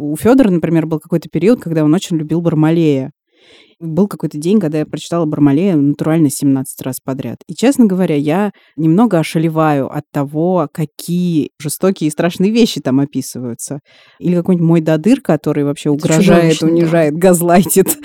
У Федора, например, был какой-то период, когда он очень любил Бармалея. Был какой-то день, когда я прочитала Бармалея натурально 17 раз подряд. И, честно говоря, я немного ошалеваю от того, какие жестокие и страшные вещи там описываются. Или какой-нибудь мой дадыр, который вообще угрожает, унижает, газлайтит.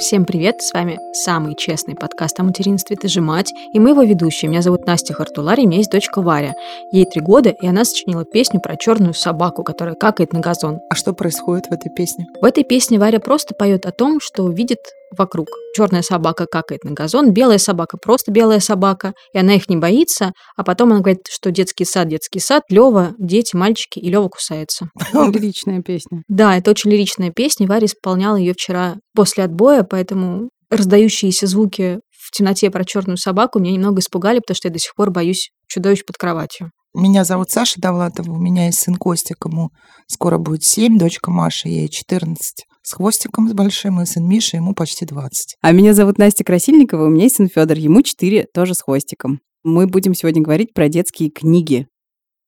Всем привет, с вами самый честный подкаст о материнстве «Ты же мать», и мы его ведущие. Меня зовут Настя Хартулари, у меня есть дочка Варя. Ей три года, и она сочинила песню про черную собаку, которая какает на газон. А что происходит в этой песне? В этой песне Варя просто поет о том, что видит вокруг. Черная собака какает на газон, белая собака просто белая собака, и она их не боится, а потом она говорит, что детский сад, детский сад, Лева, дети, мальчики, и Лева кусается. Лиричная песня. Да, это очень лиричная песня. Варя исполняла ее вчера после отбоя, поэтому раздающиеся звуки в темноте про черную собаку меня немного испугали, потому что я до сих пор боюсь чудовищ под кроватью. Меня зовут Саша Довлатова, у меня есть сын Костик, ему скоро будет 7, дочка Маша, ей 14 с хвостиком с большим, и сын Миша, ему почти 20. А меня зовут Настя Красильникова, у меня есть сын Федор, ему 4, тоже с хвостиком. Мы будем сегодня говорить про детские книги,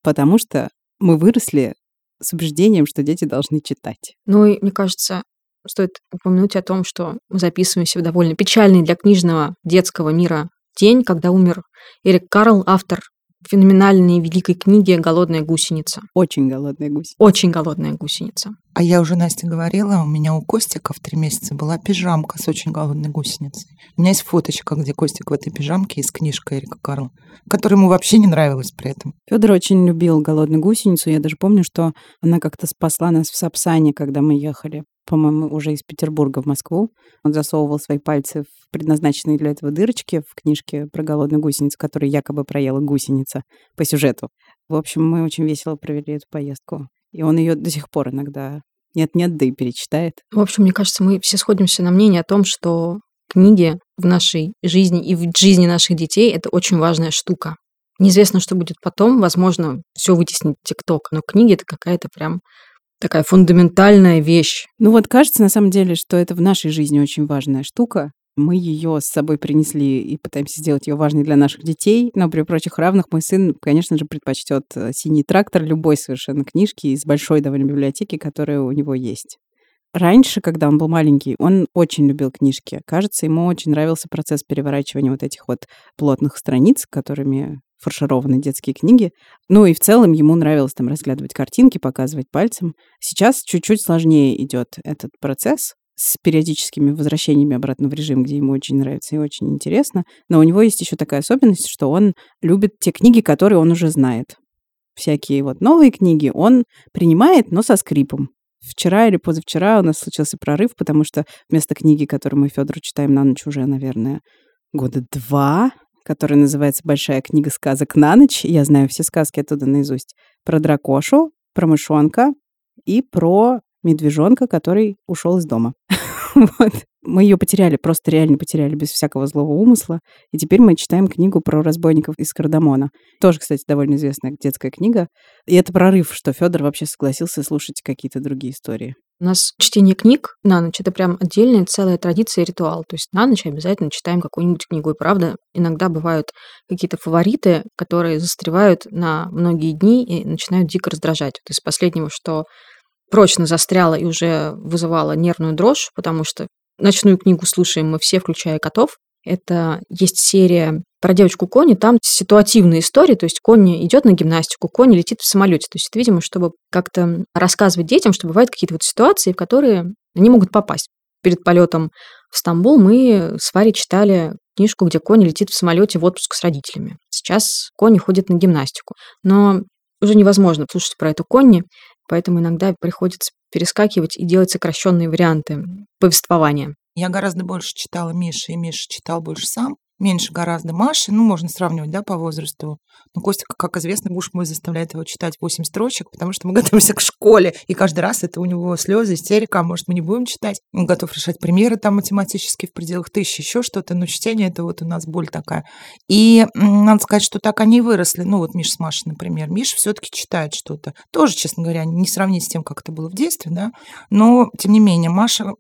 потому что мы выросли с убеждением, что дети должны читать. Ну и, мне кажется, стоит упомянуть о том, что мы записываемся в довольно печальный для книжного детского мира день, когда умер Эрик Карл, автор феноменальной великой книги «Голодная гусеница». Очень голодная гусеница. Очень голодная гусеница. А я уже Настя говорила, у меня у Костика в три месяца была пижамка с очень голодной гусеницей. У меня есть фоточка, где Костик в этой пижамке и с книжкой Эрика Карла, которая ему вообще не нравилась при этом. Федор очень любил голодную гусеницу. Я даже помню, что она как-то спасла нас в Сапсане, когда мы ехали по-моему, уже из Петербурга в Москву. Он засовывал свои пальцы в предназначенные для этого дырочки в книжке про голодную гусеницу, которую якобы проела гусеница по сюжету. В общем, мы очень весело провели эту поездку. И он ее до сих пор иногда нет-нет, да и перечитает. В общем, мне кажется, мы все сходимся на мнении о том, что книги в нашей жизни и в жизни наших детей — это очень важная штука. Неизвестно, что будет потом. Возможно, все вытеснит ТикТок, но книги — это какая-то прям такая фундаментальная вещь. Ну вот кажется на самом деле, что это в нашей жизни очень важная штука. Мы ее с собой принесли и пытаемся сделать ее важной для наших детей, но при прочих равных мой сын, конечно же, предпочтет э, синий трактор любой совершенно книжки из большой довольно библиотеки, которая у него есть. Раньше, когда он был маленький, он очень любил книжки. Кажется, ему очень нравился процесс переворачивания вот этих вот плотных страниц, которыми фаршированные детские книги. Ну и в целом ему нравилось там разглядывать картинки, показывать пальцем. Сейчас чуть-чуть сложнее идет этот процесс с периодическими возвращениями обратно в режим, где ему очень нравится и очень интересно. Но у него есть еще такая особенность, что он любит те книги, которые он уже знает. Всякие вот новые книги он принимает, но со скрипом. Вчера или позавчера у нас случился прорыв, потому что вместо книги, которую мы Федору читаем на ночь уже, наверное, года два, которая называется «Большая книга сказок на ночь». Я знаю все сказки оттуда наизусть. Про дракошу, про мышонка и про медвежонка, который ушел из дома. вот. Мы ее потеряли, просто реально потеряли без всякого злого умысла. И теперь мы читаем книгу про разбойников из Кардамона. Тоже, кстати, довольно известная детская книга. И это прорыв, что Федор вообще согласился слушать какие-то другие истории. У нас чтение книг на ночь это прям отдельная целая традиция и ритуал. То есть на ночь обязательно читаем какую-нибудь книгу. И правда, иногда бывают какие-то фавориты, которые застревают на многие дни и начинают дико раздражать. Вот из последнего, что прочно застряла и уже вызывала нервную дрожь, потому что ночную книгу слушаем мы все, включая котов. Это есть серия про девочку Кони, там ситуативная история, то есть Кони идет на гимнастику, Кони летит в самолете. То есть это, видимо, чтобы как-то рассказывать детям, что бывают какие-то вот ситуации, в которые они могут попасть. Перед полетом в Стамбул мы с Варей читали книжку, где Кони летит в самолете в отпуск с родителями. Сейчас Кони ходит на гимнастику. Но уже невозможно слушать про эту Конни, поэтому иногда приходится перескакивать и делать сокращенные варианты повествования. Я гораздо больше читала Миши, и Миша читал больше сам меньше гораздо Маши, ну, можно сравнивать, да, по возрасту. Но Костя, как известно, муж мой заставляет его читать 8 строчек, потому что мы готовимся к школе, и каждый раз это у него слезы, истерика, а может, мы не будем читать. Он готов решать примеры там математические в пределах тысячи, еще что-то, но чтение это вот у нас боль такая. И надо сказать, что так они выросли. Ну, вот Миша с Машей, например. Миша все-таки читает что-то. Тоже, честно говоря, не сравнить с тем, как это было в детстве, да, но, тем не менее, Маша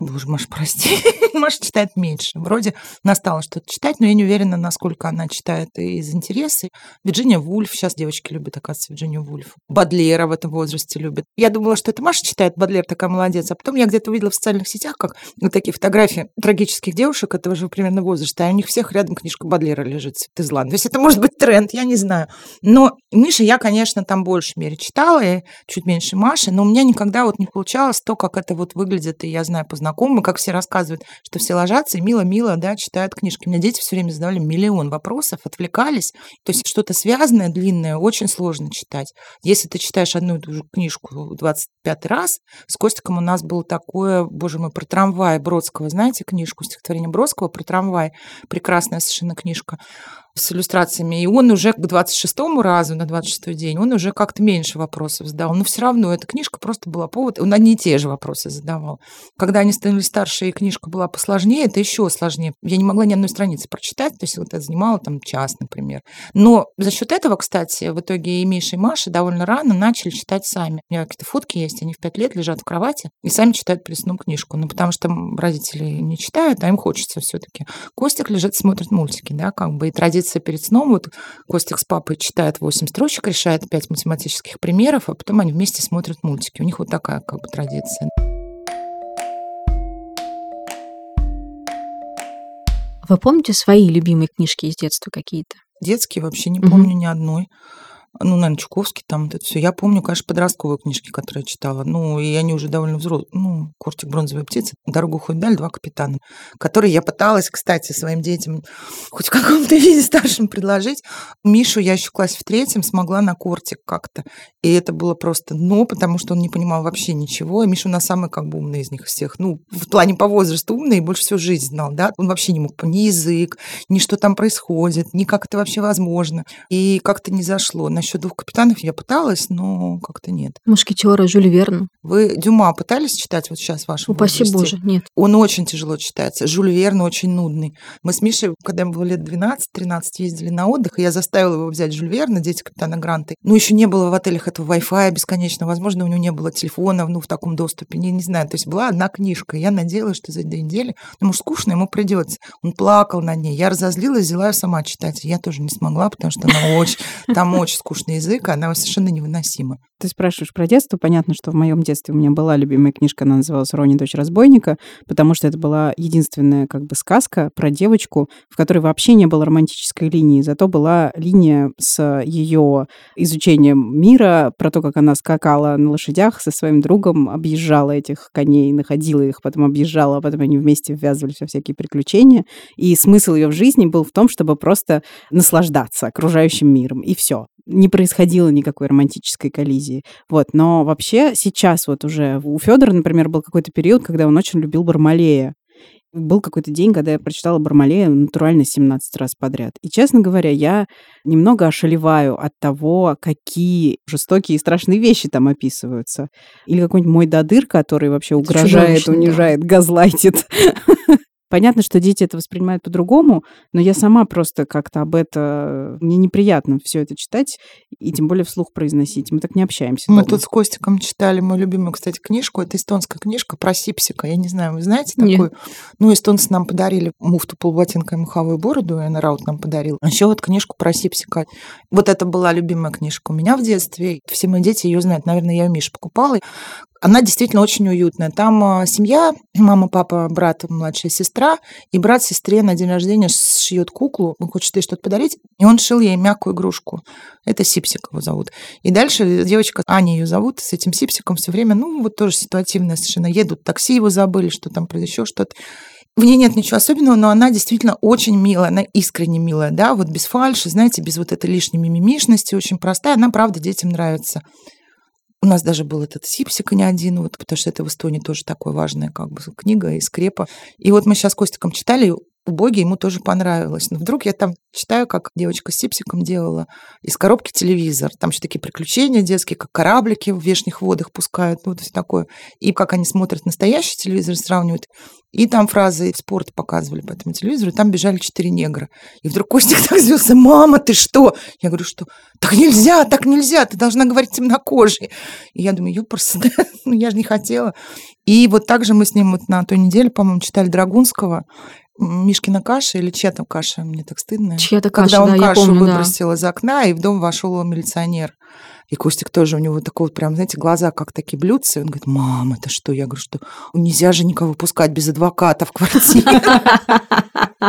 Боже, Маш, прости. Маша читает меньше. Вроде настала что-то читать, но я не уверена, насколько она читает из интереса. Вирджиния Вульф. Сейчас девочки любят, оказывается, Вирджинию Вульф. Бадлера в этом возрасте любят. Я думала, что это Маша читает Бадлер, такая молодец. А потом я где-то увидела в социальных сетях, как вот такие фотографии трагических девушек этого же примерно возраста, а у них всех рядом книжка Бадлера лежит, «Цветы зла». То есть это может быть тренд, я не знаю. Но Миша я, конечно, там больше мере читала, и чуть меньше Маши, но у меня никогда вот не получалось то, как это вот выглядит, и я знаю по знакомым, как все рассказывают, что все ложатся и мило-мило, да, читают книжки. У меня дети все время задавали миллион вопросов, отвлекались. То есть что-то связанное, длинное, очень сложно читать. Если ты читаешь одну и ту же книжку 25 раз, с Костиком у нас было такое, боже мой, про трамвай Бродского, знаете книжку, стихотворение Бродского про трамвай, прекрасная совершенно книжка с иллюстрациями. И он уже к 26-му разу, на 26-й день, он уже как-то меньше вопросов задал. Но все равно эта книжка просто была повод, он одни и те же вопросы задавал. Когда они становились старше, и книжка была посложнее, это еще сложнее. Я не могла ни одной страницы прочитать, то есть вот это занимало там час, например. Но за счет этого, кстати, в итоге и Миша, и Маша довольно рано начали читать сами. У меня какие-то фотки есть, они в пять лет лежат в кровати и сами читают перед сном книжку. Ну, потому что родители не читают, а им хочется все-таки. Костик лежит, смотрит мультики, да, как бы, и традиция ложится перед сном, вот Костик с папой читает 8 строчек, решает 5 математических примеров, а потом они вместе смотрят мультики. У них вот такая как бы традиция. Вы помните свои любимые книжки из детства какие-то? Детские вообще не помню mm-hmm. ни одной ну, наверное, Чуковский, там это все. Я помню, конечно, подростковые книжки, которые я читала. Ну, и они уже довольно взрослые. Ну, «Кортик бронзовой птицы», «Дорогу ходит даль», «Два капитана», которые я пыталась, кстати, своим детям хоть в каком-то виде старшим предложить. Мишу я еще в классе в третьем смогла на «Кортик» как-то. И это было просто «но», потому что он не понимал вообще ничего. И Миша у нас самый как бы умный из них всех. Ну, в плане по возрасту умный и больше всего жизнь знал, да. Он вообще не мог ни язык, ни что там происходит, ни как это вообще возможно. И как-то не зашло насчет двух капитанов я пыталась, но как-то нет. Мушкетера, Жюль Верн. Вы Дюма пытались читать вот сейчас в вашем Упаси возрасте? Боже, нет. Он очень тяжело читается. Жюль Верн очень нудный. Мы с Мишей, когда ему было лет 12-13, ездили на отдых, и я заставила его взять Жюль Верна, дети капитана Гранта. Ну, еще не было в отелях этого Wi-Fi бесконечно. Возможно, у него не было телефона ну, в таком доступе. Не, не знаю. То есть была одна книжка. Я надеялась, что за две недели, ну, может, скучно ему придется. Он плакал над ней. Я разозлилась, взяла ее сама читать. Я тоже не смогла, потому что она очень, там очень скучный язык, она совершенно невыносима. Ты спрашиваешь про детство. Понятно, что в моем детстве у меня была любимая книжка, она называлась «Рони, дочь разбойника», потому что это была единственная как бы сказка про девочку, в которой вообще не было романтической линии, зато была линия с ее изучением мира, про то, как она скакала на лошадях со своим другом, объезжала этих коней, находила их, потом объезжала, а потом они вместе ввязывались во всякие приключения. И смысл ее в жизни был в том, чтобы просто наслаждаться окружающим миром, и все не происходило никакой романтической коллизии. Вот. Но вообще сейчас вот уже у Федора, например, был какой-то период, когда он очень любил Бармалея. Был какой-то день, когда я прочитала Бармалея натурально 17 раз подряд. И, честно говоря, я немного ошалеваю от того, какие жестокие и страшные вещи там описываются. Или какой-нибудь мой додыр, который вообще угрожает, унижает, газлайтит. Понятно, что дети это воспринимают по-другому, но я сама просто как-то об это... Мне неприятно все это читать, и тем более вслух произносить. Мы так не общаемся. Мы дома. тут с Костиком читали мою любимую, кстати, книжку. Это эстонская книжка про Сипсика. Я не знаю, вы знаете такую? Нет. Ну, эстонцы нам подарили муфту полботинка и муховую бороду, и Раут нам подарил. А еще вот книжку про Сипсика. Вот это была любимая книжка у меня в детстве. Все мои дети ее знают. Наверное, я ее Мише покупала. Она действительно очень уютная. Там а, семья, мама, папа, брат, младшая сестра, и брат сестре на день рождения шьет куклу, он хочет ей что-то подарить, и он шил ей мягкую игрушку. Это Сипсик его зовут. И дальше девочка, Аня ее зовут, с этим Сипсиком все время, ну, вот тоже ситуативно совершенно едут, такси его забыли, что там еще что-то. В ней нет ничего особенного, но она действительно очень милая, она искренне милая, да, вот без фальши, знаете, без вот этой лишней мимимишности, очень простая, она, правда, детям нравится. У нас даже был этот Сипсик не один, вот, потому что это в Эстонии тоже такая важная как бы книга из скрепа. И вот мы сейчас с Костиком читали, Боги ему тоже понравилось. Но вдруг я там читаю, как девочка с Сипсиком делала из коробки телевизор. Там еще такие приключения детские, как кораблики в вешних водах пускают, ну, вот все такое. И как они смотрят настоящий телевизор, сравнивают. И там фразы спорта показывали по этому телевизору, и там бежали четыре негра. И вдруг Костик так сделался, мама, ты что? Я говорю, что? Так нельзя, так нельзя, ты должна говорить темнокожий. И я думаю, ёпрст, ну я же не хотела. И вот также мы с ним вот на той неделе, по-моему, читали Драгунского, Мишкина каша или чья там каша, мне так стыдно. Чья-то каша, Когда он да, кашу помню, да. выбросил из окна, и в дом вошел милиционер. И Костик тоже, у него такой вот прям, знаете, глаза как такие блюдца. И он говорит, мам, это что? Я говорю, что нельзя же никого пускать без адвоката в квартире.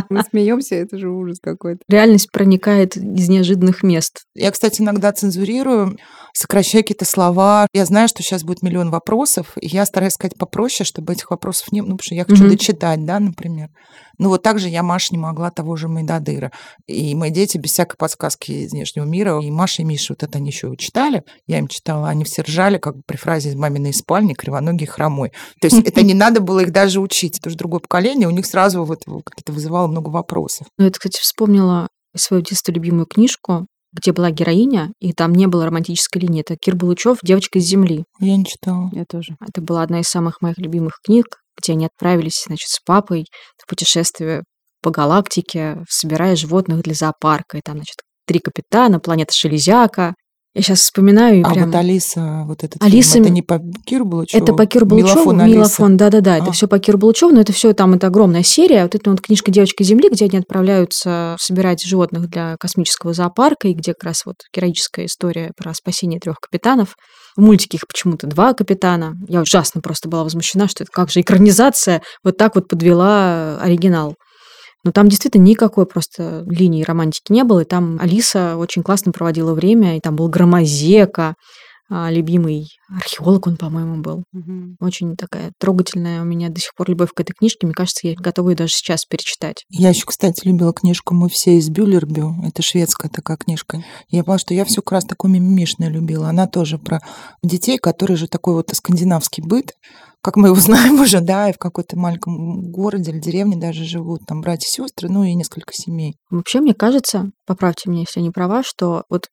Мы смеемся, это же ужас какой-то. Реальность проникает из неожиданных мест. Я, кстати, иногда цензурирую, сокращаю какие-то слова. Я знаю, что сейчас будет миллион вопросов, и я стараюсь сказать попроще, чтобы этих вопросов не было, ну, потому что я хочу Мгм. дочитать, да, например. Ну, вот так же я Маша не могла того же Майдадыра. И мои дети без всякой подсказки из внешнего мира, и Маша и Миша, вот это они еще читали, я им читала, они все ржали, как бы при фразе из маминой спальни, кривоногий, хромой. То есть это не надо было их даже учить, это уже другое поколение, у них сразу вот какие-то вызывало много вопросов. Ну, это, кстати, вспомнила свою детство любимую книжку, где была героиня, и там не было романтической линии. Это Кир Булычев «Девочка из земли». Я не читала. Я тоже. Это была одна из самых моих любимых книг, где они отправились, значит, с папой в путешествие по галактике, собирая животных для зоопарка. И там, значит, три капитана, планета Шелезяка. Я сейчас вспоминаю А прям... вот Алиса, вот этот Алиса фильм, это не по Киру Булычеву? Это по Киру Булычеву, Милофон. Милофон, да-да-да, это А. все по Киру Булычеву, но это все там, это огромная серия. Вот это вот книжка «Девочка Земли», где они отправляются собирать животных для космического зоопарка, и где как раз вот героическая история про спасение трех капитанов. В мультике их почему-то два капитана. Я ужасно просто была возмущена, что это как же экранизация вот так вот подвела оригинал. Но там действительно никакой просто линии романтики не было, и там Алиса очень классно проводила время, и там был Громозека, а, любимый археолог он, по-моему, был. Мгм. Очень такая трогательная у меня до сих пор любовь к этой книжке. Мне кажется, я готова ее даже сейчас перечитать. Я еще, кстати, любила книжку «Мы все из Бюллербю». Это шведская такая книжка. Я поняла, что я все как раз такое мимимишное любила. Она тоже про детей, которые же такой вот скандинавский быт, как мы его знаем уже, да, и в какой-то маленьком городе или деревне даже живут там братья и сестры, ну и несколько семей. Вообще, мне кажется, поправьте меня, если я не права, что вот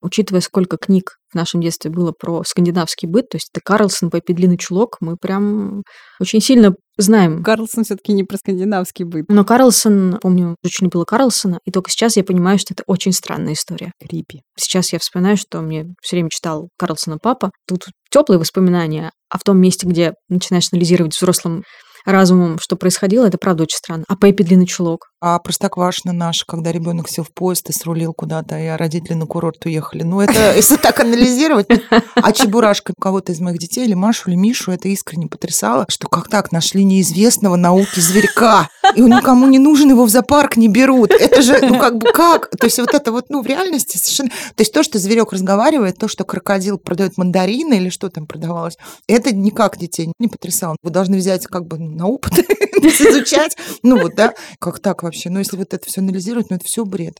учитывая, сколько книг в нашем детстве было про скандинавский быт, то есть это Карлсон, Пеппи Длинный чулок, мы прям очень сильно знаем. Карлсон все-таки не про скандинавский быт. Но Карлсон, помню, очень любила Карлсона, и только сейчас я понимаю, что это очень странная история. Крипи. Сейчас я вспоминаю, что мне все время читал Карлсона папа. Тут теплые воспоминания, а в том месте, где начинаешь анализировать взрослым разумом, что происходило, это правда очень странно. А Пеппи длинный чулок. А Простоквашино наш, когда ребенок сел в поезд и срулил куда-то, и родители на курорт уехали. Ну, это, если так анализировать. А Чебурашка кого-то из моих детей, или Машу, или Мишу, это искренне потрясало, что как так, нашли неизвестного науки зверька, и он никому не нужен, его в зоопарк не берут. Это же, ну, как бы, как? То есть вот это вот, ну, в реальности совершенно... То есть то, что зверек разговаривает, то, что крокодил продает мандарины или что там продавалось, это никак детей не потрясало. Вы должны взять как бы на опыт, изучать. Ну, вот, да, как так вообще? Ну, если вот это все анализировать, ну, это все бред.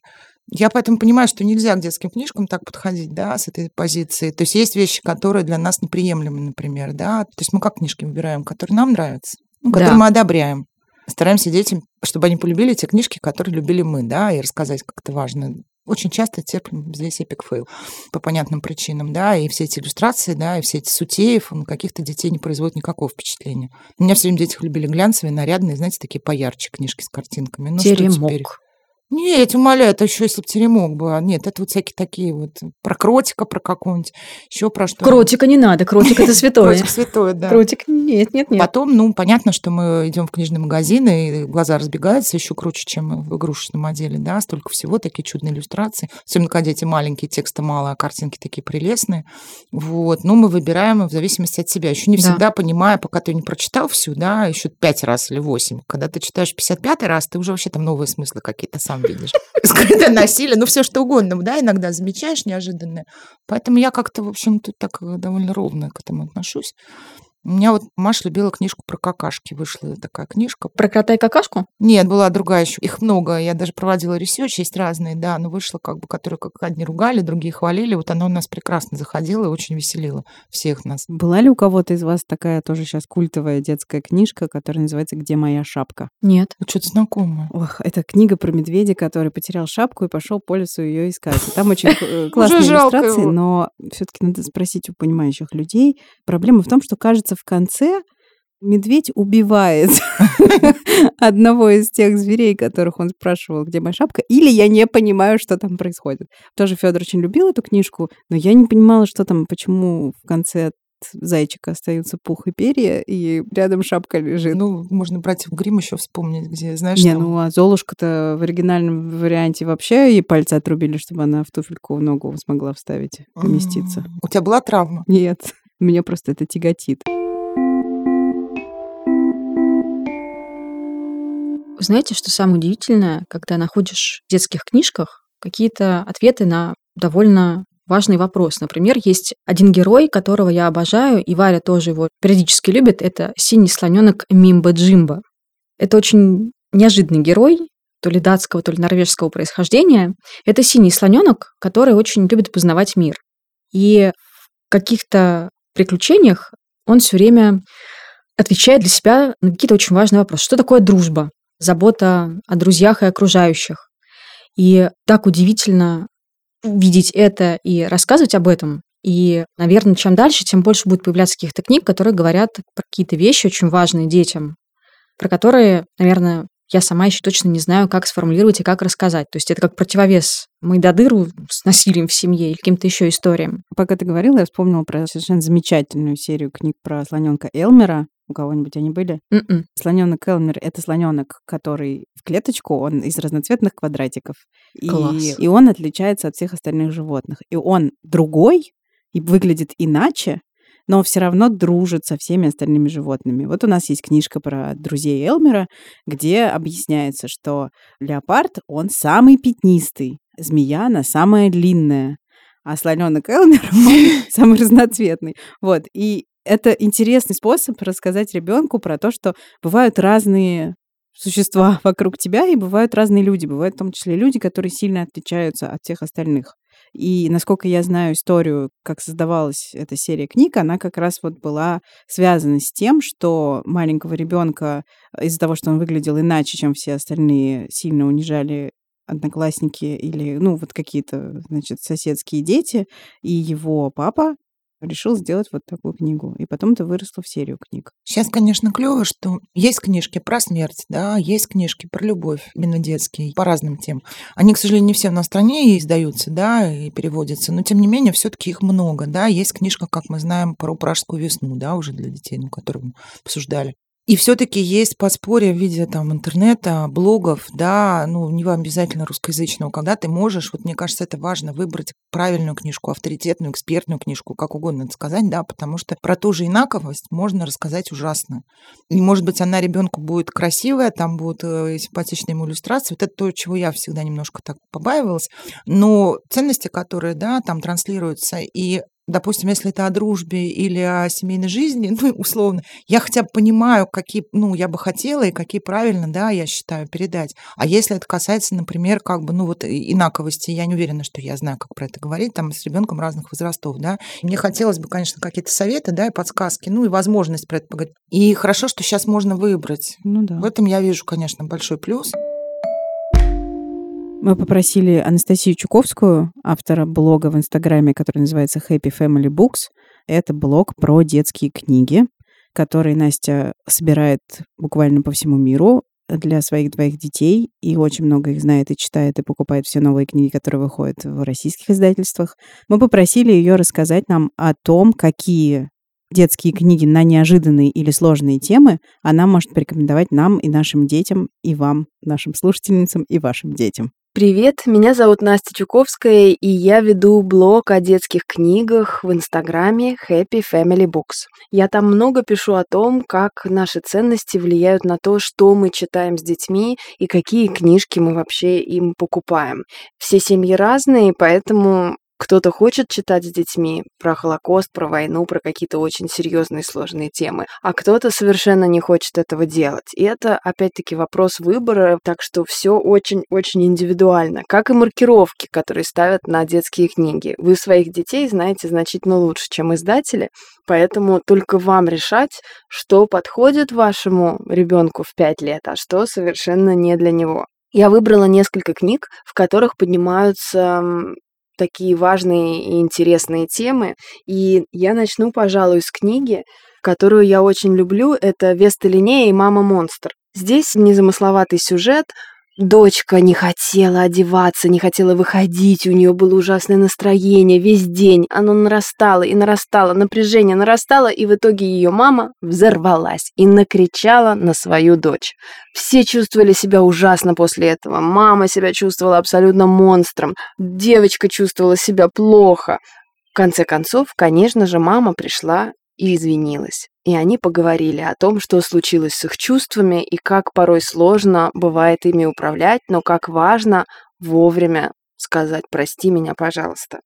Я поэтому понимаю, что нельзя к детским книжкам так подходить, да, с этой позиции. То есть есть вещи, которые для нас неприемлемы, например, да. То есть мы как книжки выбираем, которые нам нравятся, ну, которые Да. мы одобряем. Стараемся детям, чтобы они полюбили те книжки, которые любили мы, да, и рассказать, как это важно. Очень часто терпим здесь epic fail по понятным причинам, да, и все эти иллюстрации, да, и все эти сутеев, на каких-то детей не производит никакого впечатления. У меня все время дети любили глянцевые, нарядные, знаете, такие поярче книжки с картинками. Ну, что теперь? Теремок. Нет, умоляю, это еще если бы теремок был. А Нет, это вот всякие такие вот про кротика, про какого-нибудь, еще про что. Кротика не надо, кротик это святое. Кротик святой, да. Кротик нет, нет, нет. Потом, ну, понятно, что мы идем в книжный магазин, и глаза разбегаются еще круче, чем в игрушечном отделе, да, столько всего, такие чудные иллюстрации. Особенно, когда дети маленькие, текста мало, а картинки такие прелестные. Вот, ну, мы выбираем в зависимости от себя. Еще не Да. всегда понимая, пока ты не прочитал всю, да, еще пять раз или восемь. Когда ты читаешь 55 раз, ты уже вообще там новые смыслы какие-то сам видишь. Скрытое насилие, ну, все что угодно, да, иногда замечаешь неожиданное. Поэтому я как-то, в общем, тут так э, довольно ровно к этому отношусь. У меня вот Маша любила книжку про какашки. Вышла такая книжка. Про кота и какашку? Нет, была другая еще. Их много. Я даже проводила research, есть разные, да, но вышла как бы, которые как одни ругали, другие хвалили. Вот она у нас прекрасно заходила и очень веселила всех нас. Была ли у кого-то из вас такая тоже сейчас культовая детская книжка, которая называется «Где моя шапка»? Нет. Ну, что-то знакомое. Ох, это книга про медведя, который потерял шапку и пошел по лесу ее искать. И Там очень классные иллюстрации, но все-таки надо спросить у понимающих людей. Проблема в том, что, кажется, в конце медведь убивает одного из тех зверей, которых он спрашивал, где моя шапка, или я не понимаю, что там происходит. Тоже Федор очень любил эту книжку, но я не понимала, что там, почему в конце зайчика остаются пух и перья, и рядом шапка лежит. Ну, можно братьев Грим еще вспомнить, где, знаешь, Не, там- ну а Золушка-то в оригинальном варианте вообще ей пальцы отрубили, чтобы она в туфельку ногу смогла вставить, поместиться. У тебя была травма? Нет, меня просто это тяготит. Знаете, что самое удивительное, когда находишь в детских книжках какие-то ответы на довольно важный вопрос. Например, есть один герой, которого я обожаю, и Варя тоже его периодически любит. Это синий слоненок Мимба Джимба. Это очень неожиданный герой, то ли датского, то ли норвежского происхождения. Это синий слоненок, который очень любит познавать мир. И в каких-то приключениях он все время отвечает для себя на какие-то очень важные вопросы. Что такое дружба? Забота о друзьях и окружающих. И так удивительно видеть это и рассказывать об этом. И, наверное, чем дальше, тем больше будет появляться каких-то книг, которые говорят про какие-то вещи очень важные детям, про которые, наверное, я сама еще точно не знаю, как сформулировать и как рассказать. То есть это как противовес Майдадыру с насилием в семье или каким-то еще историям. Пока ты говорила, я вспомнила про совершенно замечательную серию книг про слоненка Элмера. У кого-нибудь они были? М-м. Слоненок Элмер это слоненок, который в клеточку, он из разноцветных квадратиков. И, Класс. и он отличается от всех остальных животных. И он другой и выглядит иначе, но все равно дружит со всеми остальными животными. Вот у нас есть книжка про друзей Элмера, где объясняется, что леопард, он самый пятнистый, змея, она самая длинная, а слоненок Элмер самый разноцветный. Вот. И это интересный способ рассказать ребенку про то, что бывают разные существа вокруг тебя, и бывают разные люди. Бывают в том числе люди, которые сильно отличаются от всех остальных. И насколько я знаю историю, как создавалась эта серия книг, она как раз вот была связана с тем, что маленького ребенка из-за того, что он выглядел иначе, чем все остальные, сильно унижали одноклассники или, ну, вот какие-то, значит, соседские дети, и его папа решил сделать вот такую книгу. И потом это выросло в серию книг. Сейчас, конечно, клево, что есть книжки про смерть, да, есть книжки про любовь, именно детские, по разным темам. Они, к сожалению, не все нашей стране издаются, да, и переводятся, но тем не менее все-таки их много, да. Есть книжка, как мы знаем, про пражскую весну, да, уже для детей, ну, которую мы обсуждали. И все-таки есть подспорье в виде там интернета, блогов, да, ну, не обязательно русскоязычного, когда ты можешь, вот мне кажется, это важно, выбрать правильную книжку, авторитетную, экспертную книжку, как угодно это сказать, да, потому что про ту же инаковость можно рассказать ужасно. И, может быть, она ребенку будет красивая, там будут э, симпатичные ему иллюстрации. Вот это то, чего я всегда немножко так побаивалась. Но ценности, которые, да, там транслируются, и допустим, если это о дружбе или о семейной жизни, ну, условно, я хотя бы понимаю, какие, ну, я бы хотела и какие правильно, да, я считаю, передать. А если это касается, например, как бы, ну, вот инаковости, я не уверена, что я знаю, как про это говорить, там, с ребенком разных возрастов, да. Мне хотелось бы, конечно, какие-то советы, да, и подсказки, ну, и возможность про это поговорить. И хорошо, что сейчас можно выбрать. Ну да. В этом я вижу, конечно, большой плюс. Мы попросили Анастасию Чуковскую, автора блога в Инстаграме, который называется Happy Family Books. Это блог про детские книги, который Настя собирает буквально по всему миру для своих двоих детей, и очень много их знает и читает, и покупает все новые книги, которые выходят в российских издательствах. Мы попросили ее рассказать нам о том, какие детские книги на неожиданные или сложные темы она может порекомендовать нам и нашим детям, и вам, нашим слушательницам, и вашим детям. Привет, меня зовут Настя Чуковская, и я веду блог о детских книгах в Инстаграме Happy Family Books. Я там много пишу о том, как наши ценности влияют на то, что мы читаем с детьми и какие книжки мы вообще им покупаем. Все семьи разные, поэтому кто-то хочет читать с детьми про Холокост, про войну, про какие-то очень серьезные сложные темы, а кто-то совершенно не хочет этого делать. И это, опять-таки, вопрос выбора, так что все очень-очень индивидуально, как и маркировки, которые ставят на детские книги. Вы своих детей знаете значительно лучше, чем издатели, поэтому только вам решать, что подходит вашему ребенку в 5 лет, а что совершенно не для него. Я выбрала несколько книг, в которых поднимаются такие важные и интересные темы. И я начну, пожалуй, с книги, которую я очень люблю. Это «Веста Линея и мама монстр». Здесь незамысловатый сюжет, Дочка не хотела одеваться, не хотела выходить, у нее было ужасное настроение весь день. Оно нарастало и нарастало, напряжение нарастало, и в итоге ее мама взорвалась и накричала на свою дочь. Все чувствовали себя ужасно после этого. Мама себя чувствовала абсолютно монстром, девочка чувствовала себя плохо. В конце концов, конечно же, мама пришла и извинилась. И они поговорили о том, что случилось с их чувствами и как порой сложно бывает ими управлять, но как важно вовремя сказать «прости меня, пожалуйста».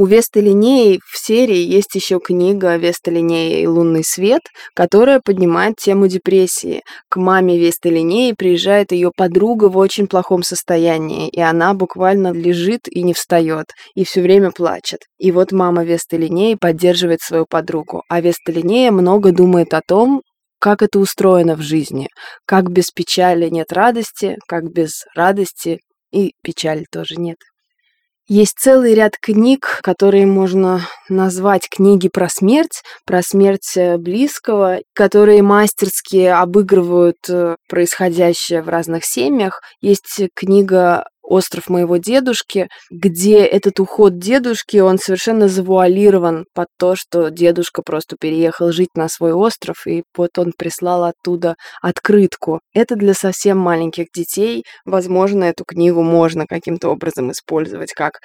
У Весты Линеи в серии есть еще книга Веста Линея и лунный свет, которая поднимает тему депрессии. К маме Весты Линеи приезжает ее подруга в очень плохом состоянии, и она буквально лежит и не встает, и все время плачет. И вот мама Весты Линеи поддерживает свою подругу, а Веста Линея много думает о том, как это устроено в жизни, как без печали нет радости, как без радости и печали тоже нет. Есть целый ряд книг, которые можно назвать книги про смерть, про смерть э, близкого, которые мастерски обыгрывают э, происходящее в разных семьях. Есть книга остров моего дедушки, где этот уход дедушки, он совершенно завуалирован под то, что дедушка просто переехал жить на свой остров, и вот он прислал оттуда открытку. Это для совсем маленьких детей. Возможно, эту книгу можно каким-то образом использовать как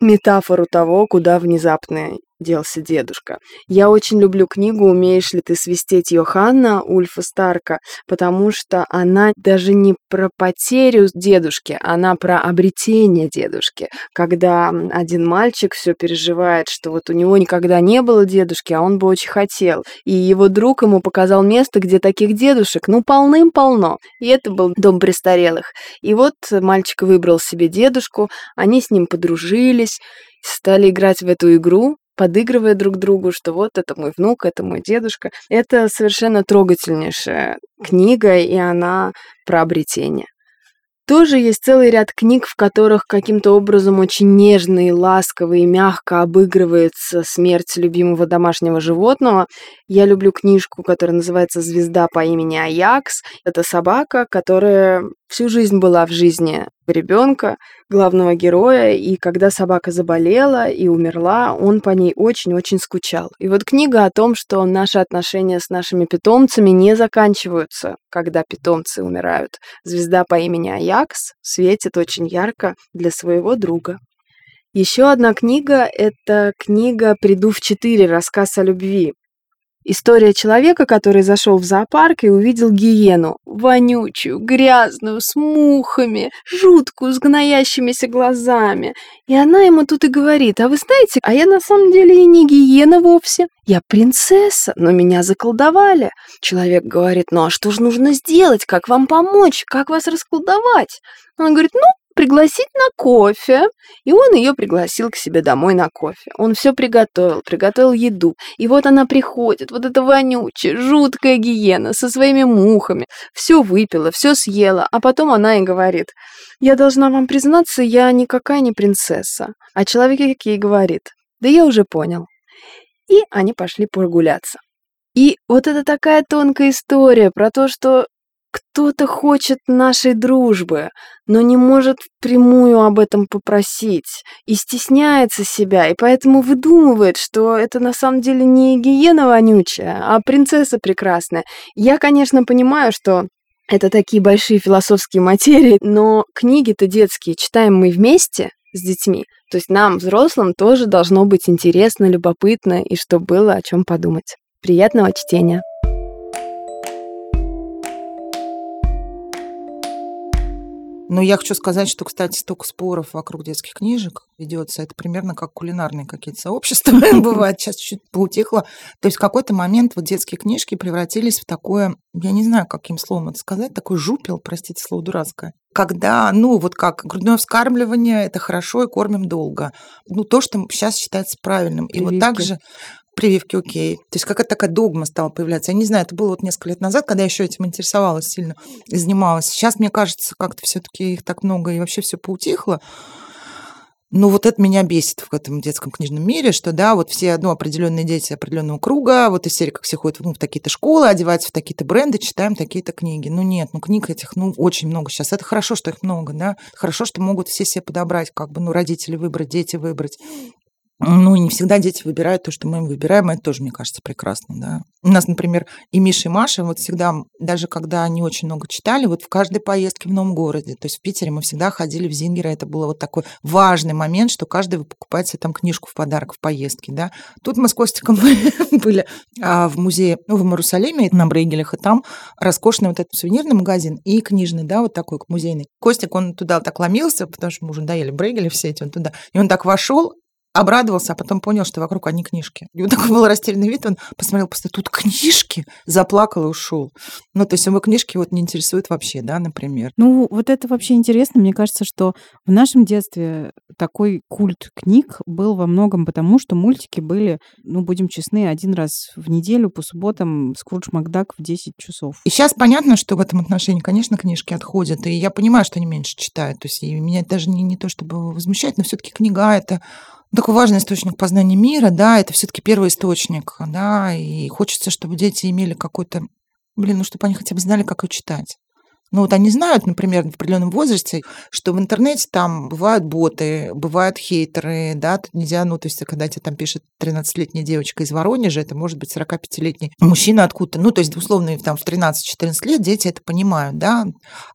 метафору того, куда внезапно делся дедушка. Я очень люблю книгу «Умеешь ли ты свистеть Йоханна» Ульфа Старка, потому что она даже не про потерю дедушки, она про обретение дедушки. Когда один мальчик все переживает, что вот у него никогда не было дедушки, а он бы очень хотел. И его друг ему показал место, где таких дедушек, ну, полным-полно. И это был дом престарелых. И вот мальчик выбрал себе дедушку, они с ним подружились, стали играть в эту игру, подыгрывая друг другу, что вот это мой внук, это мой дедушка. Это совершенно трогательнейшая книга, и она про обретение. Тоже есть целый ряд книг, в которых каким-то образом очень нежно и ласково и мягко обыгрывается смерть любимого домашнего животного. Я люблю книжку, которая называется «Звезда по имени Аякс». Это собака, которая всю жизнь была в жизни ребенка, главного героя, и когда собака заболела и умерла, он по ней очень-очень скучал. И вот книга о том, что наши отношения с нашими питомцами не заканчиваются, когда питомцы умирают. Звезда по имени Аякс светит очень ярко для своего друга. Еще одна книга – это книга «Приду в четыре. Рассказ о любви». История человека, который зашел в зоопарк и увидел гиену. Вонючую, грязную, с мухами, жуткую, с гноящимися глазами. И она ему тут и говорит, а вы знаете, а я на самом деле и не гиена вовсе. Я принцесса, но меня заколдовали. Человек говорит, ну а что же нужно сделать? Как вам помочь? Как вас расколдовать? Он говорит, ну, пригласить на кофе. И он ее пригласил к себе домой на кофе. Он все приготовил, приготовил еду. И вот она приходит, вот эта вонючая, жуткая гиена со своими мухами. Все выпила, все съела. А потом она и говорит, я должна вам признаться, я никакая не принцесса. А человек ей говорит, да я уже понял. И они пошли прогуляться. И вот это такая тонкая история про то, что кто-то хочет нашей дружбы, но не может прямую об этом попросить и стесняется себя, и поэтому выдумывает, что это на самом деле не гиена вонючая, а принцесса прекрасная. Я, конечно, понимаю, что это такие большие философские материи, но книги-то детские читаем мы вместе с детьми. То есть нам, взрослым, тоже должно быть интересно, любопытно и что было о чем подумать. Приятного чтения! Но я хочу сказать, что, кстати, столько споров вокруг детских книжек ведется. Это примерно как кулинарные какие-то сообщества бывает. Сейчас чуть поутихло. То есть в какой-то момент вот детские книжки превратились в такое, я не знаю, каким словом это сказать, такой жупел, простите слово дурацкое. Когда, ну, вот как грудное вскармливание, это хорошо и кормим долго. Ну, то, что сейчас считается правильным. И вот так же прививки окей. То есть какая-то такая догма стала появляться. Я не знаю, это было вот несколько лет назад, когда я еще этим интересовалась сильно и занималась. Сейчас, мне кажется, как-то все-таки их так много и вообще все поутихло. Ну, вот это меня бесит в этом детском книжном мире, что, да, вот все, ну, определенные дети определенного круга, вот из серии, как все ходят ну, в такие-то школы, одеваются в такие-то бренды, читаем такие-то книги. Ну, нет, ну, книг этих, ну, очень много сейчас. Это хорошо, что их много, да. Хорошо, что могут все себе подобрать, как бы, ну, родители выбрать, дети выбрать. Ну, не всегда дети выбирают то, что мы им выбираем, это тоже, мне кажется, прекрасно, да. У нас, например, и Миша, и Маша, вот всегда, даже когда они очень много читали, вот в каждой поездке в новом городе, то есть в Питере мы всегда ходили в Зингера, это было вот такой важный момент, что каждый покупает себе там книжку в подарок в поездке, да. Тут мы с Костиком были а, в музее, ну, в Иерусалиме, на Брейгелях, и там роскошный вот этот сувенирный магазин и книжный, да, вот такой музейный. Костик, он туда так ломился, потому что мы уже доели Брейгели все эти, он туда, и он так вошел, обрадовался, а потом понял, что вокруг одни книжки. И вот такой был растерянный вид, он посмотрел просто, тут книжки, заплакал и ушел. Ну, то есть его книжки вот не интересуют вообще, да, например. Ну, вот это вообще интересно. Мне кажется, что в нашем детстве такой культ книг был во многом потому, что мультики были, ну, будем честны, один раз в неделю по субботам Скрудж Макдак в 10 часов. И сейчас понятно, что в этом отношении, конечно, книжки отходят, и я понимаю, что они меньше читают. То есть и меня даже не, не то чтобы возмущает, но все-таки книга это такой важный источник познания мира, да, это все-таки первый источник, да, и хочется, чтобы дети имели какой-то, блин, ну, чтобы они хотя бы знали, как ее читать. Ну вот они знают, например, в определенном возрасте, что в интернете там бывают боты, бывают хейтеры, да, тут нельзя, ну то есть когда тебе там пишет 13-летняя девочка из Воронежа, это может быть 45-летний мужчина откуда-то, ну то есть условно там в 13-14 лет дети это понимают, да.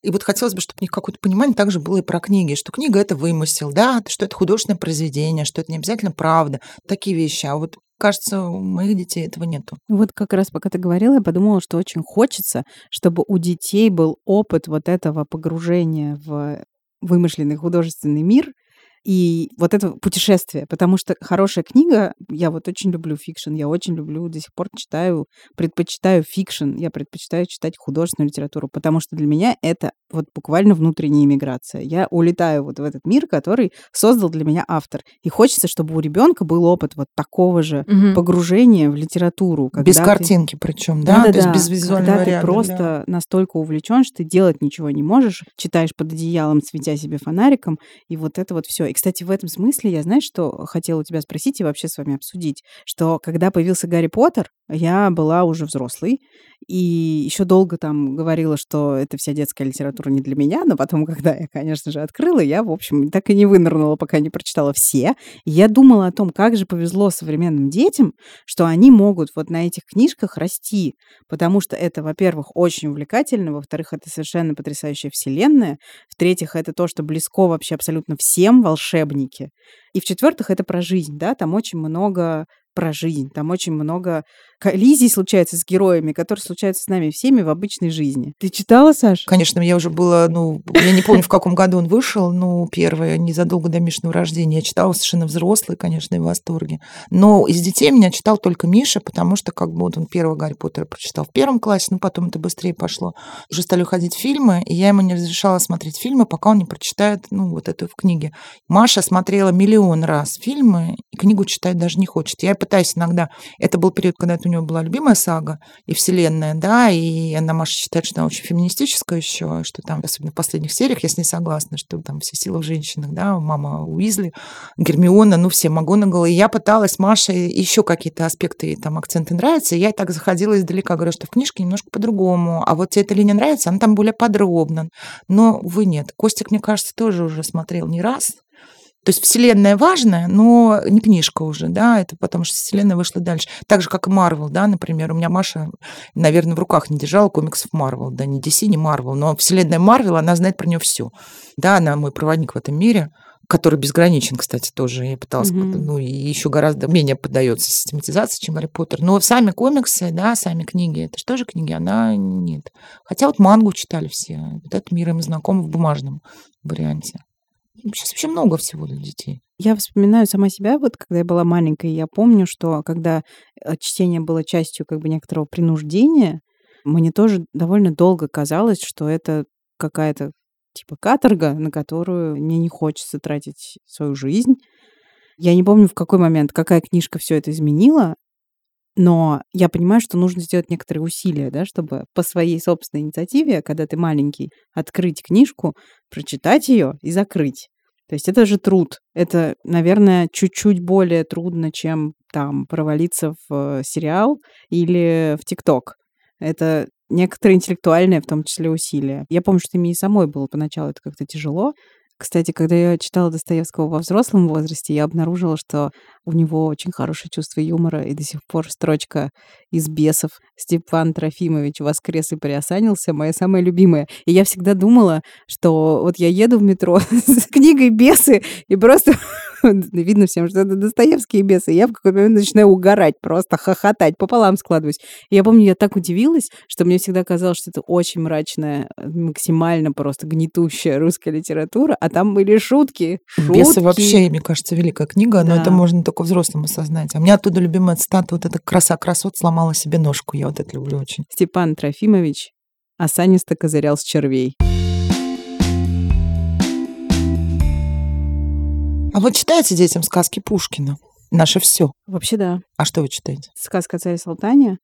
И вот хотелось бы, чтобы у них какое-то понимание также было и про книги, что книга это вымысел, да, что это художественное произведение, что это не обязательно правда, такие вещи. А вот Кажется, у моих детей этого нету. Вот как раз пока ты говорила, я подумала, что очень хочется, чтобы у детей был опыт вот этого погружения в вымышленный художественный мир, и вот это путешествие, потому что хорошая книга, я вот очень люблю fiction, я очень люблю, до сих пор читаю, предпочитаю fiction, я предпочитаю читать художественную литературу, потому что для меня это вот буквально внутренняя эмиграция. Я улетаю вот в этот мир, который создал для меня автор. И хочется, чтобы у ребенка был опыт вот такого же угу. погружения в литературу. Без ты... картинки причем, да? да, да То да. есть без визуального Когда ряда, ты просто да. настолько увлечен, что ты делать ничего не можешь, читаешь под одеялом, светя себе фонариком, и вот это вот все кстати, в этом смысле я, знаешь, что хотела у тебя спросить и вообще с вами обсудить, что когда появился Гарри Поттер, я была уже взрослой, и еще долго там говорила, что это вся детская литература не для меня, но потом, когда я, конечно же, открыла, я, в общем, так и не вынырнула, пока не прочитала все. И я думала о том, как же повезло современным детям, что они могут вот на этих книжках расти, потому что это, во-первых, очень увлекательно, во-вторых, это совершенно потрясающая вселенная, в-третьих, это то, что близко вообще абсолютно всем волшебники, и в-четвертых, это про жизнь, да, там очень много про жизнь. Там очень много коллизий случается с героями, которые случаются с нами всеми в обычной жизни. Ты читала, Саш? Конечно, я уже была, ну, я не помню, в каком году он вышел, ну, первое, незадолго до Мишиного рождения. Я читала совершенно взрослый, конечно, и в восторге. Но из детей меня читал только Миша, потому что как бы вот он первого Гарри Поттера прочитал в первом классе, ну, потом это быстрее пошло. Уже стали уходить фильмы, и я ему не разрешала смотреть фильмы, пока он не прочитает, ну, вот эту в книге. Маша смотрела миллион раз фильмы, и книгу читать даже не хочет. Я пытаюсь иногда... Это был период, когда это у него была любимая сага и вселенная, да, и она, Маша, считает, что она очень феминистическая еще, что там, особенно в последних сериях, я с ней согласна, что там все силы в женщинах, да, мама Уизли, Гермиона, ну, все, Магонагал. И я пыталась Маше еще какие-то аспекты, там, акценты нравятся, и я так заходила издалека, говорю, что в книжке немножко по-другому, а вот тебе эта линия нравится, она там более подробно. Но, увы, нет. Костик, мне кажется, тоже уже смотрел не раз, то есть Вселенная важная, но не книжка уже, да, это потому что Вселенная вышла дальше. Так же, как и Марвел, да, например, у меня Маша, наверное, в руках не держала комиксов Марвел, да, не DC, не Марвел, но Вселенная Марвел, она знает про нее все. Да, она мой проводник в этом мире, который безграничен, кстати, тоже. Я пыталась, mm-hmm. ну, и еще гораздо менее поддается систематизации, чем Гарри Поттер. Но сами комиксы, да, сами книги, это же книги, она нет. Хотя вот мангу читали все. Вот этот мир им знаком в бумажном варианте. Сейчас вообще много всего для детей. Я вспоминаю сама себя, вот когда я была маленькой, я помню, что когда э, чтение было частью как бы некоторого принуждения, мне тоже довольно долго казалось, что это какая-то типа каторга, на которую мне не хочется тратить свою жизнь. Я не помню, в какой момент, какая книжка все это изменила, но я понимаю, что нужно сделать некоторые усилия, да, чтобы по своей собственной инициативе, когда ты маленький, открыть книжку, прочитать ее и закрыть. То есть это же труд. Это, наверное, чуть-чуть более трудно, чем там провалиться в э, сериал или в ТикТок. Это некоторые интеллектуальные, в том числе, усилия. Я помню, что мне и самой было поначалу это как-то тяжело, кстати, когда я читала Достоевского во взрослом возрасте, я обнаружила, что у него очень хорошее чувство юмора, и до сих пор строчка из «Бесов» Степан Трофимович воскрес и приосанился, моя самая любимая. И я всегда думала, что вот я еду в метро с книгой «Бесы», и просто видно всем, что это Достоевские бесы. Я в какой-то момент начинаю угорать, просто хохотать, пополам складываюсь. И я помню, я так удивилась, что мне всегда казалось, что это очень мрачная, максимально просто гнетущая русская литература, а там были шутки. шутки. Бесы вообще, мне кажется, великая книга, но да. это можно только взрослым осознать. А у меня оттуда любимая цитата, вот эта краса красот сломала себе ножку. Я вот это люблю очень. Степан Трофимович осанисто козырял с червей. А вот читаете детям сказки Пушкина? Наше все. Вообще да. А что вы читаете? Сказка царя Салтаня.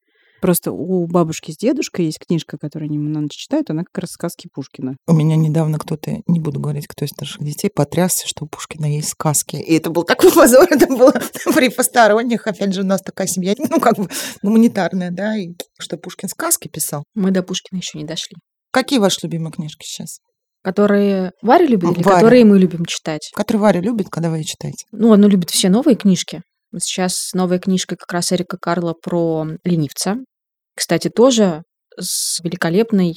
Просто у бабушки с дедушкой есть книжка, которую они на ночь читают, она как раз сказки Пушкина. У меня недавно кто-то, не буду говорить, кто из старших детей, потрясся, что у Пушкина есть сказки. И это был такой позор, это было при посторонних. Опять же, у нас такая семья, ну, как бы гуманитарная, да, и что Пушкин сказки писал. Мы до Пушкина еще не дошли. Какие ваши любимые книжки сейчас? Которые Варя любит или Варя. которые мы любим читать? Которые Варя любит, когда вы читаете? Ну, она любит все новые книжки. Сейчас новая книжка как раз Эрика Карла про ленивца. Кстати, тоже с великолепной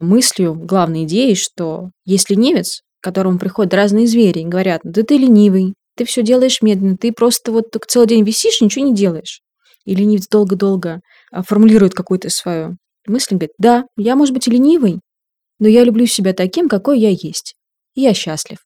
мыслью, главной идеей, что есть ленивец, к которому приходят разные звери и говорят, да ты ленивый, ты все делаешь медленно, ты просто вот целый день висишь, ничего не делаешь. И ленивец долго-долго а, формулирует какую-то свою мысль, говорит, да, я, может быть, и ленивый, но я люблю себя таким, какой я есть. И я счастлив.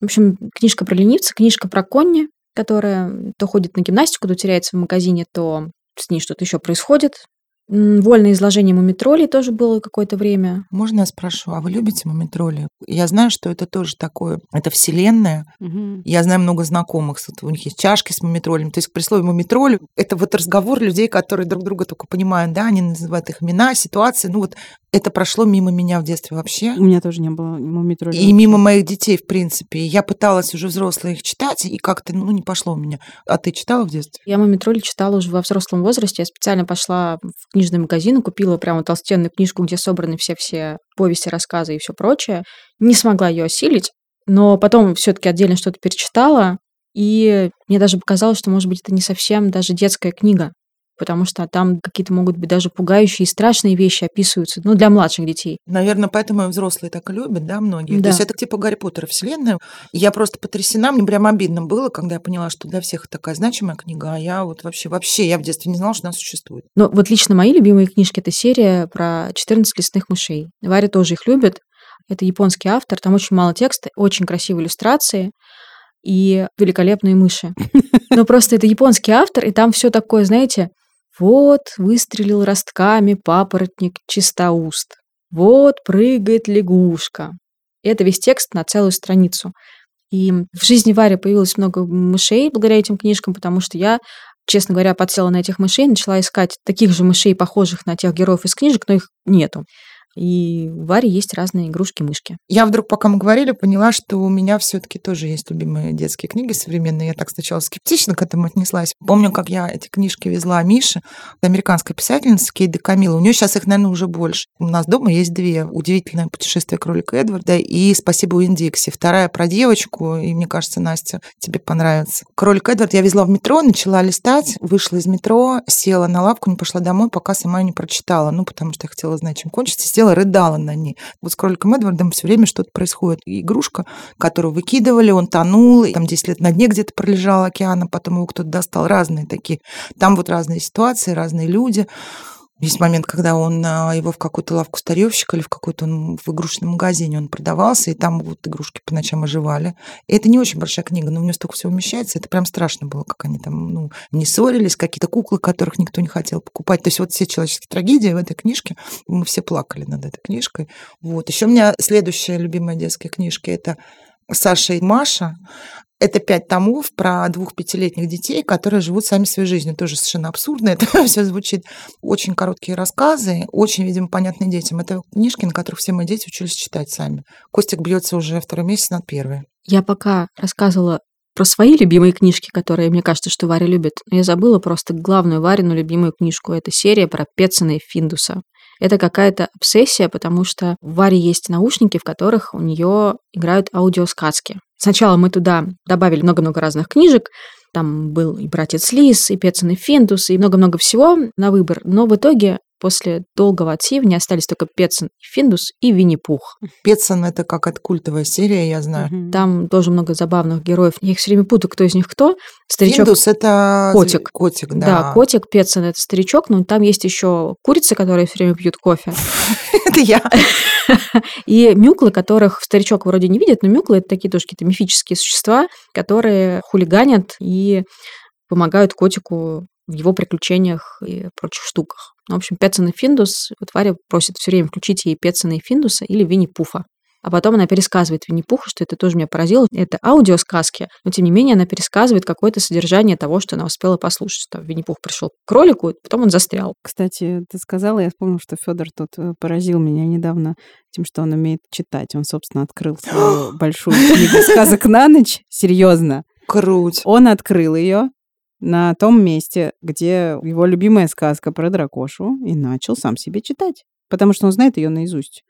В общем, книжка про ленивца, книжка про Конни, которая то ходит на гимнастику, то теряется в магазине, то с ней что-то еще происходит. Вольное изложение мумитроли тоже было какое-то время. Можно я спрошу, а вы любите мумитроли? Я знаю, что это тоже такое, это вселенная. Угу. Я знаю много знакомых, у них есть чашки с мумитролями. То есть при слове мумитроль это вот разговор людей, которые друг друга только понимают, да, они называют их имена, ситуации. Ну вот это прошло мимо меня в детстве вообще. У меня тоже не было мумитроли. И мимо моих детей, в принципе. Я пыталась уже взрослые их читать, и как-то, ну, не пошло у меня. А ты читала в детстве? Я мумитроли читала уже во взрослом возрасте. Я специально пошла в книжный магазин и купила прямо толстенную книжку, где собраны все-все повести, рассказы и все прочее. Не смогла ее осилить, но потом все-таки отдельно что-то перечитала, и мне даже показалось, что, может быть, это не совсем даже детская книга потому что там какие-то могут быть даже пугающие и страшные вещи описываются, ну, для младших детей. Наверное, поэтому и взрослые так и любят, да, многие. Да. То есть это типа Гарри Поттера вселенная. Я просто потрясена, мне прям обидно было, когда я поняла, что для всех такая значимая книга, а я вот вообще, вообще, я в детстве не знала, что она существует. Ну, вот лично мои любимые книжки – это серия про 14 лесных мышей. Варя тоже их любит. Это японский автор, там очень мало текста, очень красивые иллюстрации и великолепные мыши. Но просто это японский автор, и там все такое, знаете, вот выстрелил ростками папоротник чистоуст. Вот прыгает лягушка. Это весь текст на целую страницу. И в жизни Вари появилось много мышей благодаря этим книжкам, потому что я, честно говоря, подсела на этих мышей, начала искать таких же мышей, похожих на тех героев из книжек, но их нету. И у Вари есть разные игрушки-мышки. Я вдруг, пока мы говорили, поняла, что у меня все-таки тоже есть любимые детские книги современные. Я так сначала скептично к этому отнеслась. Помню, как я эти книжки везла Мише, американская писательница Кейт де Камила. У нее сейчас их, наверное, уже больше. У нас дома есть две. «Удивительное путешествие кролика Эдварда» и «Спасибо Уиндикси». Вторая про девочку, и мне кажется, Настя, тебе понравится. «Кролик Эдвард» я везла в метро, начала листать, вышла из метро, села на лавку, не пошла домой, пока сама не прочитала. Ну, потому что я хотела знать, чем кончится сидела, рыдала на ней. Вот с кроликом Эдвардом все время что-то происходит. Игрушка, которую выкидывали, он тонул, и там 10 лет на дне где-то пролежал океаном, потом его кто-то достал. Разные такие. Там вот разные ситуации, разные люди. Есть момент, когда он а, его в какую-то лавку старьевщика или в какой-то он в игрушечном магазине он продавался, и там вот игрушки по ночам оживали. И это не очень большая книга, но у нее столько всего вмещается. Это прям страшно было, как они там ну, не ссорились, какие-то куклы, которых никто не хотел покупать. То есть вот все человеческие трагедии в этой книжке, мы все плакали над этой книжкой. Вот. Еще у меня следующая любимая детская книжка – это Саша и Маша. Это пять томов про двух пятилетних детей, которые живут сами своей жизнью. Тоже совершенно абсурдно. Это все звучит. Очень короткие рассказы, очень, видимо, понятные детям. Это книжки, на которых все мои дети учились читать сами. Костик бьется уже второй месяц над первой. Я пока рассказывала про свои любимые книжки, которые, мне кажется, что Варя любит. Но я забыла просто главную Варину любимую книжку. Это серия про Пецина и Финдуса. Это какая-то обсессия, потому что в Варе есть наушники, в которых у нее играют аудиосказки. Сначала мы туда добавили много-много разных книжек, там был и «Братец Лис», и «Пецин и Финдус», и много-много всего на выбор. Но в итоге после долгого отсеивания остались только Петсон и Финдус и Винни-Пух. Петсон — это какая-то культовая серия, я знаю. Угу. Там тоже много забавных героев. Я их все время путаю, кто из них кто. Старичок... Финдус — это котик. Котик, да. Да, котик, Петсон — это старичок, но там есть еще курицы, которые все время пьют кофе. Это я. И мюклы, которых старичок вроде не видит, но мюклы — это такие тоже какие-то мифические существа, которые хулиганят и помогают котику в его приключениях и прочих штуках. В общем, Петсон и Финдус, вот Варя просит все время включить ей Петсона и Финдуса или Винни-Пуфа. А потом она пересказывает Винни-Пуха, что это тоже меня поразило. Это аудиосказки, но тем не менее она пересказывает какое-то содержание того, что она успела послушать. Что Винни-Пух пришел к кролику, потом он застрял. Кстати, ты сказала, я вспомнил, что Федор тут э, поразил меня недавно тем, что он умеет читать. Он, собственно, открыл свою большую книгу сказок на ночь. Серьезно. Круть. Он открыл ее, на том месте, где его любимая сказка про дракошу, и начал сам себе читать, потому что он знает ее наизусть.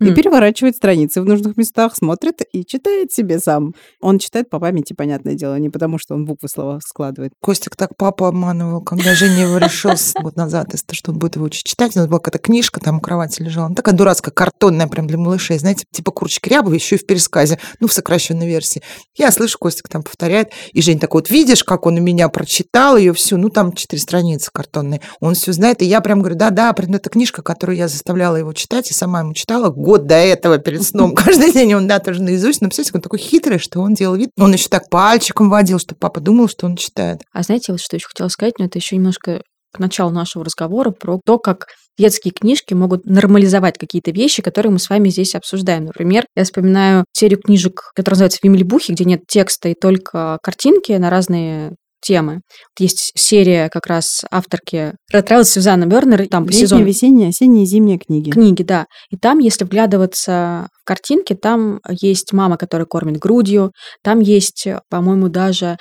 И переворачивает страницы в нужных местах, смотрит и читает себе сам. Он читает по памяти, понятное дело, не потому что он буквы слова складывает. Костик так папу обманывал, когда Женя его решил год назад, из что он будет его учить читать. У нас была какая-то книжка, там у кровати лежала. Она такая дурацкая, картонная прям для малышей. Знаете, типа курочки рябовой, еще и в пересказе. Ну, в сокращенной версии. Я слышу, Костик там повторяет. И Женя такой, вот видишь, как он у меня прочитал ее всю. Ну, там четыре страницы картонные. Он все знает. И я прям говорю, да-да, это книжка, которую я заставляла его читать, и сама ему читала год до этого перед сном. Каждый день он, да, тоже наизусть. Но, представляете, он такой хитрый, что он делал вид. Он еще так пальчиком водил, чтобы папа думал, что он читает. А знаете, вот что еще хотела сказать, но это еще немножко к началу нашего разговора про то, как детские книжки могут нормализовать какие-то вещи, которые мы с вами здесь обсуждаем. Например, я вспоминаю серию книжек, которая называется «Вимельбухи», где нет текста и только картинки на разные темы. Есть серия как раз авторки Ретраут Сюзанна Бернер. Там Летние, сезон... весенние, осенние и зимние книги. Книги, да. И там, если вглядываться в картинки, там есть мама, которая кормит грудью, там есть, по-моему, даже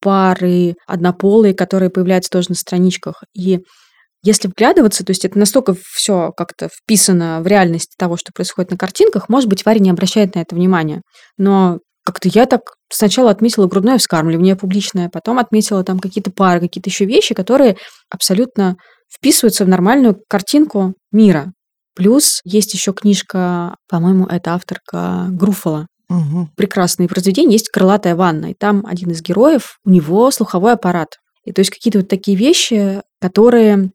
пары однополые, которые появляются тоже на страничках. И если вглядываться, то есть это настолько все как-то вписано в реальность того, что происходит на картинках, может быть, Варя не обращает на это внимания. Но как-то я так сначала отметила грудное вскармливание публичное, потом отметила там какие-то пары, какие-то еще вещи, которые абсолютно вписываются в нормальную картинку мира. Плюс есть еще книжка, по-моему, это авторка Груфола. Угу. Прекрасные произведения. Есть «Крылатая ванна», и там один из героев, у него слуховой аппарат. И то есть какие-то вот такие вещи, которые,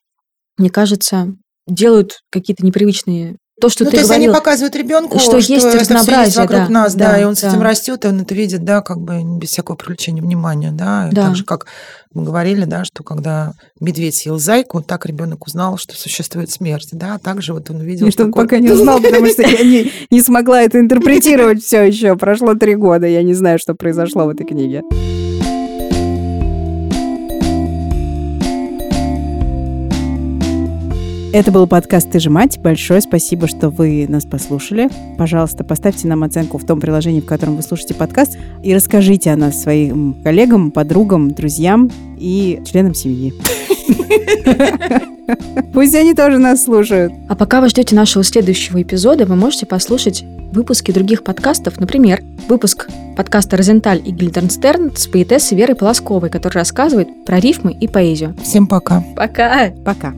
мне кажется, делают какие-то непривычные то, что ну, ты то есть говорил, они показывают ребенку, что, что есть это разнообразие есть вокруг да, нас, да, да, и он с да. этим растет, и он это видит, да, как бы без всякого привлечения внимания, да. да. Так же, как мы говорили, да, что когда медведь съел зайку, так ребенок узнал, что существует смерть, да, а также вот он увидел. И что он пока не узнал, потому что я не, не смогла это интерпретировать все еще. Прошло три года, я не знаю, что произошло в этой книге. Это был подкаст «Ты же мать». Большое спасибо, что вы нас послушали. Пожалуйста, поставьте нам оценку в том приложении, в котором вы слушаете подкаст, и расскажите о нас своим коллегам, подругам, друзьям и членам семьи. Пусть они тоже нас слушают. А пока вы ждете нашего следующего эпизода, вы можете послушать выпуски других подкастов, например, выпуск подкаста «Розенталь и Гильдернстерн» с поэтессой Верой Полосковой, который рассказывает про рифмы и поэзию. Всем пока. Пока. Пока.